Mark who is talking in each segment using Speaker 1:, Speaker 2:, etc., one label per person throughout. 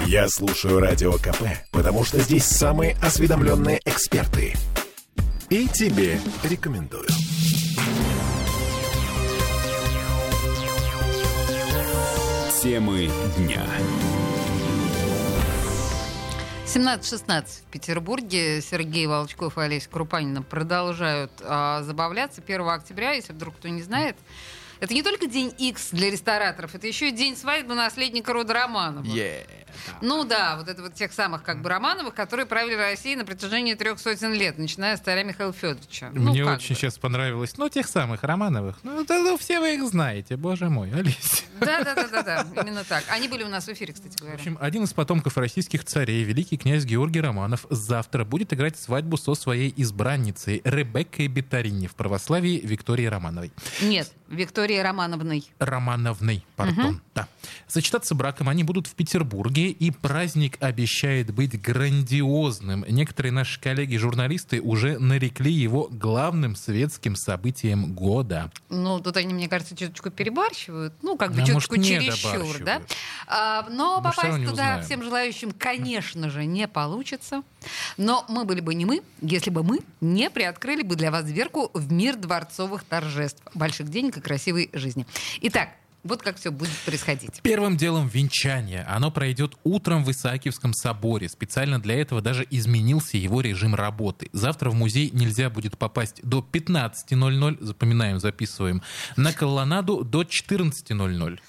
Speaker 1: Я слушаю Радио КП, потому что здесь самые осведомленные эксперты. И тебе рекомендую. Темы дня.
Speaker 2: 17-16 в Петербурге. Сергей Волчков и Олеся Крупанина продолжают а, забавляться. 1 октября, если вдруг кто не знает, это не только день X для рестораторов, это еще и день свадьбы наследника рода Романова.
Speaker 3: Yeah.
Speaker 2: Ну да, вот это вот тех самых как бы Романовых, которые правили Россией на протяжении трех сотен лет, начиная с царя Михаила Федоровича. Ну,
Speaker 3: Мне
Speaker 2: как
Speaker 3: очень
Speaker 2: бы.
Speaker 3: сейчас понравилось. Ну, тех самых Романовых. Ну, да, ну, все вы их знаете, боже мой, Олеся.
Speaker 2: Да, да, да, да, да, именно так. Они были у нас в эфире, кстати
Speaker 3: В
Speaker 2: говоря.
Speaker 3: общем, один из потомков российских царей, великий князь Георгий Романов, завтра будет играть свадьбу со своей избранницей Ребеккой Бетарини в православии Виктории Романовой.
Speaker 2: Нет, Виктории Романовной.
Speaker 3: Романовной, пардон, да. Сочетаться браком они будут в Петербурге, и праздник обещает быть грандиозным. Некоторые наши коллеги-журналисты уже нарекли его главным светским событием года.
Speaker 2: Ну, тут они, мне кажется, чуточку перебарщивают. Ну, как бы
Speaker 3: Да,
Speaker 2: чуточку
Speaker 3: может,
Speaker 2: чересчур, да? А, но
Speaker 3: Мы
Speaker 2: попасть туда
Speaker 3: узнаем.
Speaker 2: всем желающим, конечно же, не получится. Но мы были бы не мы, если бы мы не приоткрыли бы для вас дверку в мир дворцовых торжеств, больших денег и красивой жизни. Итак, вот как все будет происходить.
Speaker 3: Первым делом венчание. Оно пройдет утром в Исаакиевском соборе. Специально для этого даже изменился его режим работы. Завтра в музей нельзя будет попасть до 15.00, запоминаем, записываем, на колоннаду до 14.00.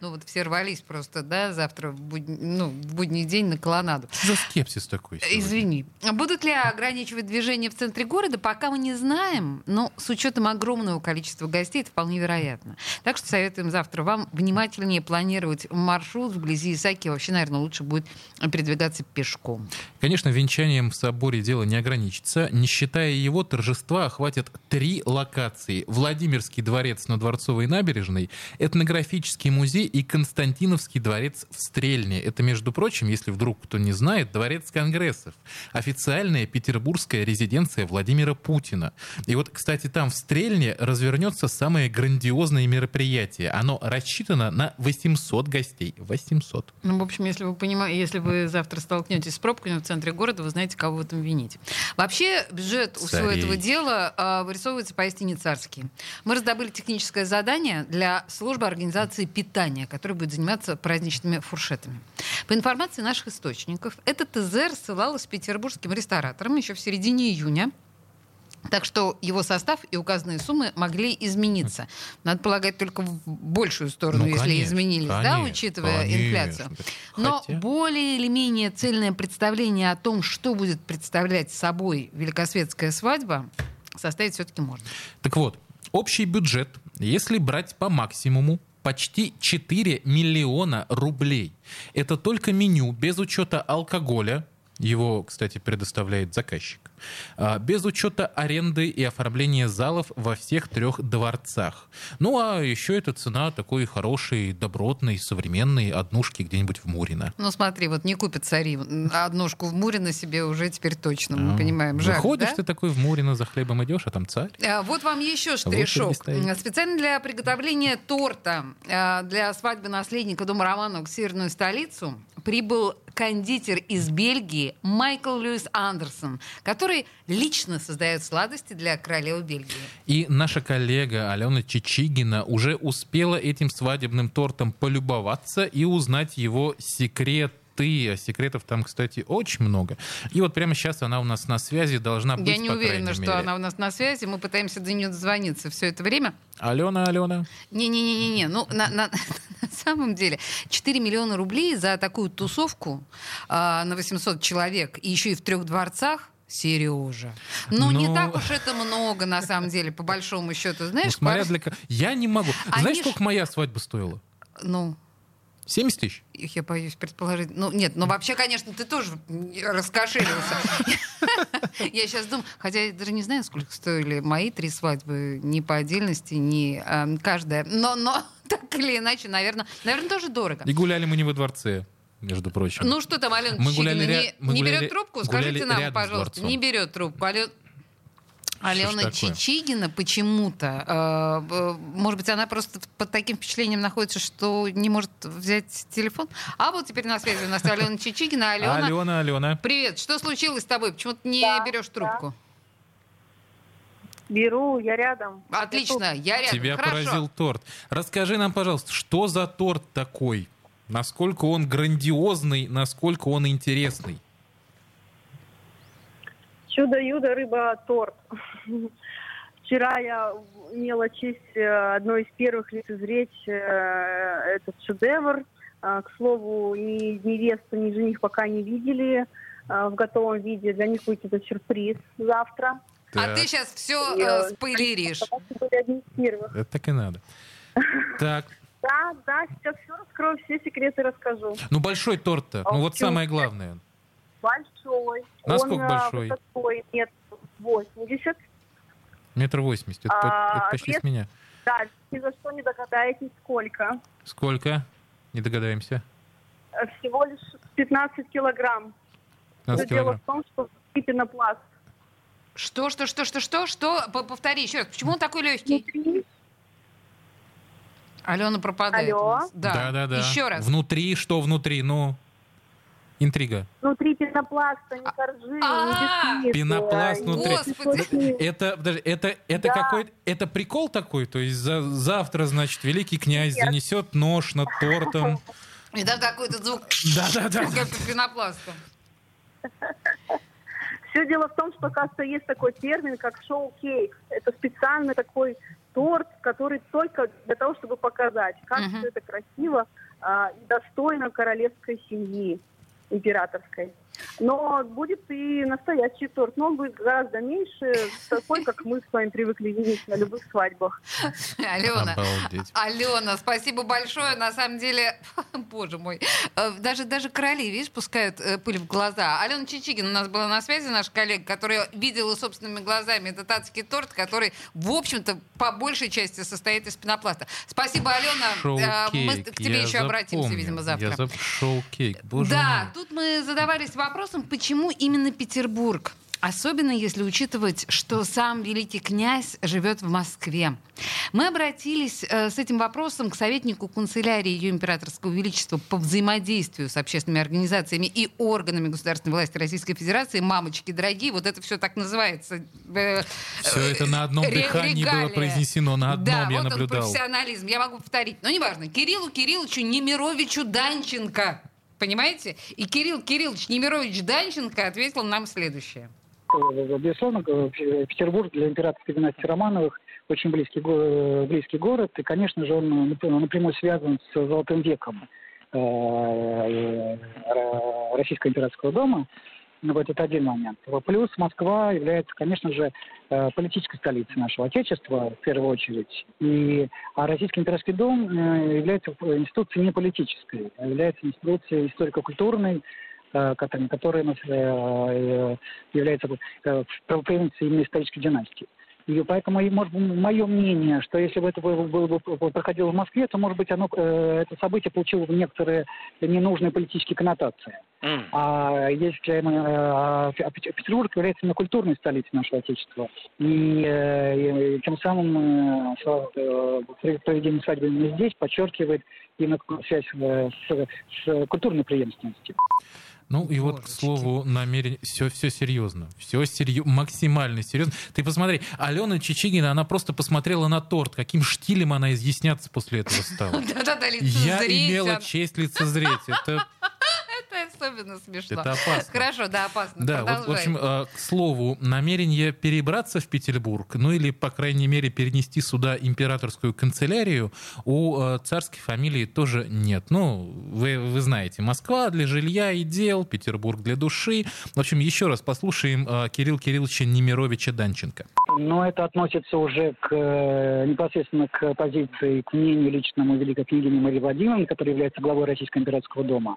Speaker 2: Ну вот все рвались просто, да, завтра в, будни- ну, в будний день на колоннаду.
Speaker 3: За скепсис такой сегодня.
Speaker 2: Извини. Будут ли ограничивать движение в центре города, пока мы не знаем. Но с учетом огромного количества гостей это вполне вероятно. Так что советуем завтра вам внимательнее планировать маршрут вблизи Исаки. Вообще, наверное, лучше будет передвигаться пешком.
Speaker 3: Конечно, венчанием в соборе дело не ограничится. Не считая его, торжества охватят три локации. Владимирский дворец на Дворцовой набережной, этнографический музей и Константиновский дворец в Стрельне. Это, между прочим, если вдруг кто не знает, дворец конгрессов. Официальная петербургская резиденция Владимира Путина. И вот, кстати, там в Стрельне развернется самое грандиозное мероприятие. Оно рассчитано на 800 гостей. 800.
Speaker 2: Ну, в общем, если вы понимаете, если вы завтра столкнетесь с пробками в центре города, вы знаете, кого в этом винить. Вообще, бюджет у всего этого дела а, вырисовывается поистине царский. Мы раздобыли техническое задание для службы организации питания, которая будет заниматься праздничными фуршетами. По информации наших источников, этот ТЗ рассылалось петербургским рестораторам еще в середине июня. Так что его состав и указанные суммы могли измениться. Надо полагать только в большую сторону,
Speaker 3: Ну,
Speaker 2: если
Speaker 3: конечно,
Speaker 2: изменились, да,
Speaker 3: конечно,
Speaker 2: учитывая
Speaker 3: конечно.
Speaker 2: инфляцию. Но
Speaker 3: Хотя-
Speaker 2: более или менее цельное представление о том, что будет представлять собой великосветская свадьба, составить все-таки можно.
Speaker 3: Так вот, общий бюджет, если брать по максимуму, почти 4 миллиона рублей. Это только меню, без учета алкоголя. Его, кстати, предоставляет заказчик. А, Без учета аренды и оформления залов во всех трех дворцах. Ну а еще это цена такой хорошей, добротной, современной однушки где-нибудь в Мурино.
Speaker 2: Ну смотри, вот не купят цари однушку в Муре на себе уже теперь точно, мы
Speaker 3: А,
Speaker 2: понимаем. Жаль,
Speaker 3: Выходишь
Speaker 2: да?
Speaker 3: ты такой в Мурино за хлебом идешь, а там царь.
Speaker 2: А, Вот вам еще штришок. Специально для приготовления торта а, для свадьбы наследника дома Романовых в северную столицу прибыл кондитер из Бельгии Майкл Льюис Андерсон, который лично создает сладости для королевы Бельгии.
Speaker 3: И наша коллега Алена Чичигина уже успела этим свадебным тортом полюбоваться и узнать его секреты. А секретов там, кстати, очень много. И вот прямо сейчас она у нас на связи должна быть,
Speaker 2: Я не уверена, что
Speaker 3: мере.
Speaker 2: она у нас на связи. Мы пытаемся до нее дозвониться все это время.
Speaker 3: Алена, Алена.
Speaker 2: Не-не-не-не, ну на, на- на самом деле 4 миллиона рублей за такую тусовку а, на 800 человек и еще и в трех дворцах. Сережа. Ну, не
Speaker 3: Ну.
Speaker 2: так уж это много, на самом деле, по большому счету.
Speaker 3: Ну,
Speaker 2: Знаешь,
Speaker 3: смотря
Speaker 2: пар-
Speaker 3: для Я не могу.
Speaker 2: Они
Speaker 3: Знаешь,
Speaker 2: ж-
Speaker 3: сколько моя свадьба стоила?
Speaker 2: ну,
Speaker 3: 70 тысяч.
Speaker 2: их я боюсь предположить. Ну, нет, ну вообще, конечно, ты тоже раскошелился. Я сейчас думаю, хотя я даже не знаю, сколько стоили мои три свадьбы, ни по отдельности, ни а, каждая. Но, но так или иначе, наверное, наверное, тоже дорого.
Speaker 3: И гуляли мы не во дворце, между прочим.
Speaker 2: Ну что там, Алена
Speaker 3: Мы гуляли
Speaker 2: Чичигина, не,
Speaker 3: мы
Speaker 2: не
Speaker 3: гуляли-
Speaker 2: берет трубку? Скажите нам, пожалуйста. Не берет трубку. Ален- Алена? Чичигина почему-то, э, может быть, она просто под таким впечатлением находится, что не может взять телефон. А вот теперь на связи у нас Алена Чичигина. Алена,
Speaker 3: Алена, Алена.
Speaker 2: привет. Что случилось с тобой? Почему ты не
Speaker 4: Да,
Speaker 2: берешь трубку?
Speaker 4: Беру, я рядом.
Speaker 2: Отлично, я рядом.
Speaker 3: Тебя
Speaker 2: Хорошо.
Speaker 3: поразил торт. Расскажи нам, пожалуйста, что за торт такой? Насколько он грандиозный, насколько он интересный?
Speaker 4: Чудо-юдо рыба-торт. Вчера я имела честь э, одной из первых лицезреть э, этот шедевр. А, К слову, ни невеста, ни жених пока не видели а, в готовом виде. Для них будет это сюрприз завтра.
Speaker 2: А
Speaker 3: Так,
Speaker 2: ты сейчас все спойлеришь.
Speaker 4: Одни из первых.
Speaker 3: Это так и надо. Так,
Speaker 4: Да, да, сейчас все раскрою, все секреты расскажу.
Speaker 3: ну большой торт-то,
Speaker 4: А
Speaker 3: ну вот самое главное.
Speaker 4: Большой.
Speaker 3: Насколько
Speaker 4: Он а,
Speaker 3: большой?
Speaker 4: высотой метр восемьдесят.
Speaker 3: Метр восемьдесят, это,
Speaker 4: А,
Speaker 3: это почти
Speaker 4: вес-
Speaker 3: с меня.
Speaker 4: Да, ни за что не догадаетесь, сколько.
Speaker 3: Сколько? Не догадаемся.
Speaker 4: Э, Всего лишь 15 килограмм.
Speaker 3: 15
Speaker 4: Но дело
Speaker 3: килограмм.
Speaker 4: в том, что внутри пенопласт.
Speaker 2: Что, что, что, что, что, что? Повтори еще раз. Почему он такой легкий?
Speaker 4: Внутри
Speaker 2: Алена пропадает.
Speaker 4: Алло?
Speaker 2: нас. Да.
Speaker 3: да, да.
Speaker 2: Еще раз.
Speaker 3: Внутри, что внутри? Ну, интрига.
Speaker 4: Внутри пенопласта, не коржи,
Speaker 2: А,
Speaker 4: не бисквиты.
Speaker 3: пенопласт внутри.
Speaker 2: Господи.
Speaker 3: Это, подожди, это, это
Speaker 4: Да.
Speaker 3: какой это прикол такой? То есть за- завтра, значит, великий князь
Speaker 4: Нет.
Speaker 3: занесет нож над тортом.
Speaker 2: И там какой-то звук
Speaker 3: Да-да-да.
Speaker 2: как пенопласта.
Speaker 4: Все дело в том, что, оказывается, есть такой термин, как шоу-кейк. Это специальный такой торт, который только для того, чтобы показать, как
Speaker 2: Мгм.
Speaker 4: все это красиво а, и достойно королевской семьи императорской. Но будет и настоящий торт, но он будет гораздо меньше, такой, как мы с вами привыкли видеть на любых свадьбах.
Speaker 2: Алена,
Speaker 3: Обалдеть.
Speaker 2: Алена, спасибо большое. На самом деле, боже мой, э, даже, даже короли, видишь, пускают э, пыль в глаза. Алена Чичигина у нас была на связи, наш коллега, которая видела собственными глазами этот адский торт, который, в общем-то, по большей части состоит из пенопласта. Спасибо, Алена. Э, Мы
Speaker 3: Шоу-кейк.
Speaker 2: к тебе
Speaker 3: я
Speaker 2: еще обратимся,
Speaker 3: запомнил.
Speaker 2: видимо, завтра.
Speaker 3: Я зап- Шоу-кейк. Боже
Speaker 2: Да,
Speaker 3: мой.
Speaker 2: тут мы задавались вопросом, почему именно Петербург? Особенно если учитывать, что сам великий князь живет в Москве. Мы обратились э, с этим вопросом к советнику канцелярии Ее Императорского Величества по взаимодействию с общественными организациями и органами государственной власти Российской Федерации. Мамочки дорогие, вот это все так называется. э,
Speaker 3: Все
Speaker 2: э,
Speaker 3: это на одном
Speaker 2: ре-
Speaker 3: дыхании было
Speaker 2: регалия.
Speaker 3: произнесено, на одном
Speaker 2: да,
Speaker 3: я
Speaker 2: вот он,
Speaker 3: наблюдал.
Speaker 2: профессионализм. Я могу повторить. Но неважно. Кириллу Кирилловичу Немировичу Данченко. Понимаете? И Кирилл Кириллович Немирович Данченко ответил нам следующее.
Speaker 5: Безусловно, э, Петербург для императорской династии Романовых очень близкий, го- близкий город, и, конечно же, он нап- напрямую связан с Золотым веком э, э, Российского императорского дома. Ну, вот это один момент. Плюс Москва является, конечно же, э, политической столицей нашего Отечества, в первую очередь. И, а Российский императорский дом э, является институцией не политической, а является институцией историко-культурной, э, которая, которая нас, является именно исторической династии. И поэтому, может быть, мое мнение, что если бы это было, бы проходило в Москве, то, может быть, оно, это событие получило бы некоторые ненужные политические коннотации. А если мы, а Пет- Петербург является именно культурной столицей нашего Отечества, и, э, и тем самым э, э, проведение свадьбы именно здесь подчеркивает именно связь э, с, с культурной преемственностью.
Speaker 3: Ну и вот, к слову, намерение... Все, все серьезно. Все серьезно, максимально серьезно. Ты посмотри, Алена Чичигина, она просто посмотрела на торт. Каким штилем она изъясняться после этого стала.
Speaker 2: Да-да-да,
Speaker 3: Я
Speaker 2: лицезреть.
Speaker 3: имела
Speaker 2: а-
Speaker 3: честь лицезреть. Это
Speaker 2: особенно смешно.
Speaker 3: это опасно.
Speaker 2: Хорошо, да, опасно.
Speaker 3: Да, вот, в общем, э, к слову, намерение перебраться в Петербург, ну или, по крайней мере, перенести сюда императорскую канцелярию, у э, царской фамилии тоже нет. Ну, вы, вы знаете, Москва для жилья и дел, Петербург для души. В общем, еще раз послушаем э, Кирилла Кирилловича Немировича Данченко.
Speaker 5: Но это относится уже к, непосредственно к позиции, к мнению личному великой княгини Марии Владимировны, которая является главой Российского императорского дома.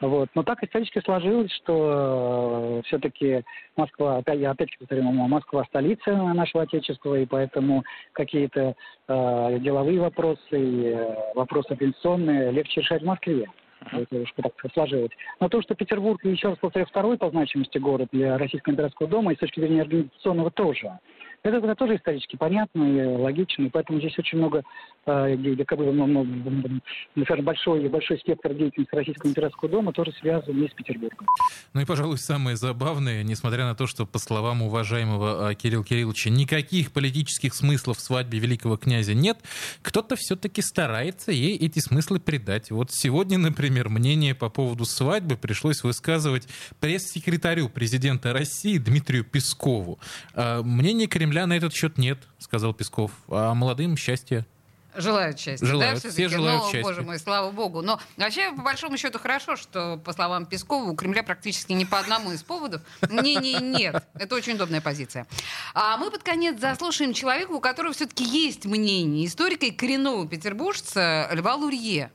Speaker 5: Вот. Но так исторически сложилось, что все-таки Москва, опять, я опять повторю, Москва столица нашего Отечества, и поэтому какие-то э, деловые вопросы, э, вопросы организационные легче решать в Москве. Это уж так сложилось. Но то, что Петербург, еще раз повторяю, второй по значимости город для Российского императорского дома, и с точки зрения организационного тоже. Это, это тоже исторически понятно и логично, и поэтому здесь очень много, где, как бы, ну, ну, скажем, большой, большой спектр деятельности Российского императорского дома тоже связан не с Петербургом.
Speaker 3: Ну и, пожалуй, самое забавное, несмотря на то, что, по словам уважаемого Кирилла Кирилловича, никаких политических смыслов в свадьбе великого князя нет, кто-то все-таки старается ей эти смыслы придать. Вот сегодня, например, мнение по поводу свадьбы пришлось высказывать пресс-секретарю президента России Дмитрию Пескову. А, мнения Кремля на этот счет нет, сказал Песков. А молодым счастья.
Speaker 2: Желают счастья.
Speaker 3: Желают,
Speaker 2: да,
Speaker 3: все желают
Speaker 2: ну,
Speaker 3: счастья.
Speaker 2: боже мой, слава богу. Но вообще, по большому счету, хорошо, что, по словам Пескова, у Кремля практически ни по одному из поводов мнений нет. Это очень удобная позиция. А мы под конец заслушаем человека, у которого все-таки есть мнение. Историка и коренного петербуржца Льва Лурье.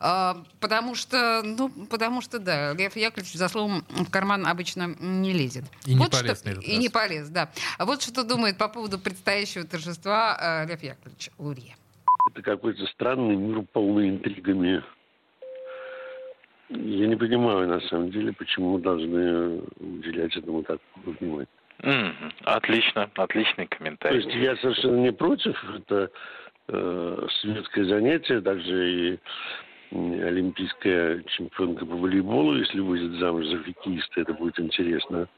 Speaker 2: А, потому что, ну, потому что, да, Лев Яковлевич за словом в карман обычно не лезет.
Speaker 3: И
Speaker 2: вот
Speaker 3: не полез
Speaker 2: что,
Speaker 3: на этот
Speaker 2: И
Speaker 3: раз.
Speaker 2: не полез, да. А вот что думает по поводу предстоящего торжества э, Лев Яковлевич Лурье.
Speaker 6: Это какой-то странный мир, полный интригами. Я не понимаю, на самом деле, почему должны уделять этому так внимания.
Speaker 7: Мгм. Отлично, отличный
Speaker 6: То
Speaker 7: комментарий.
Speaker 6: есть я совершенно не против. Это э, светское занятие, также и олимпийская чемпионка по волейболу, если выйдет замуж за хоккеиста, это будет интересно.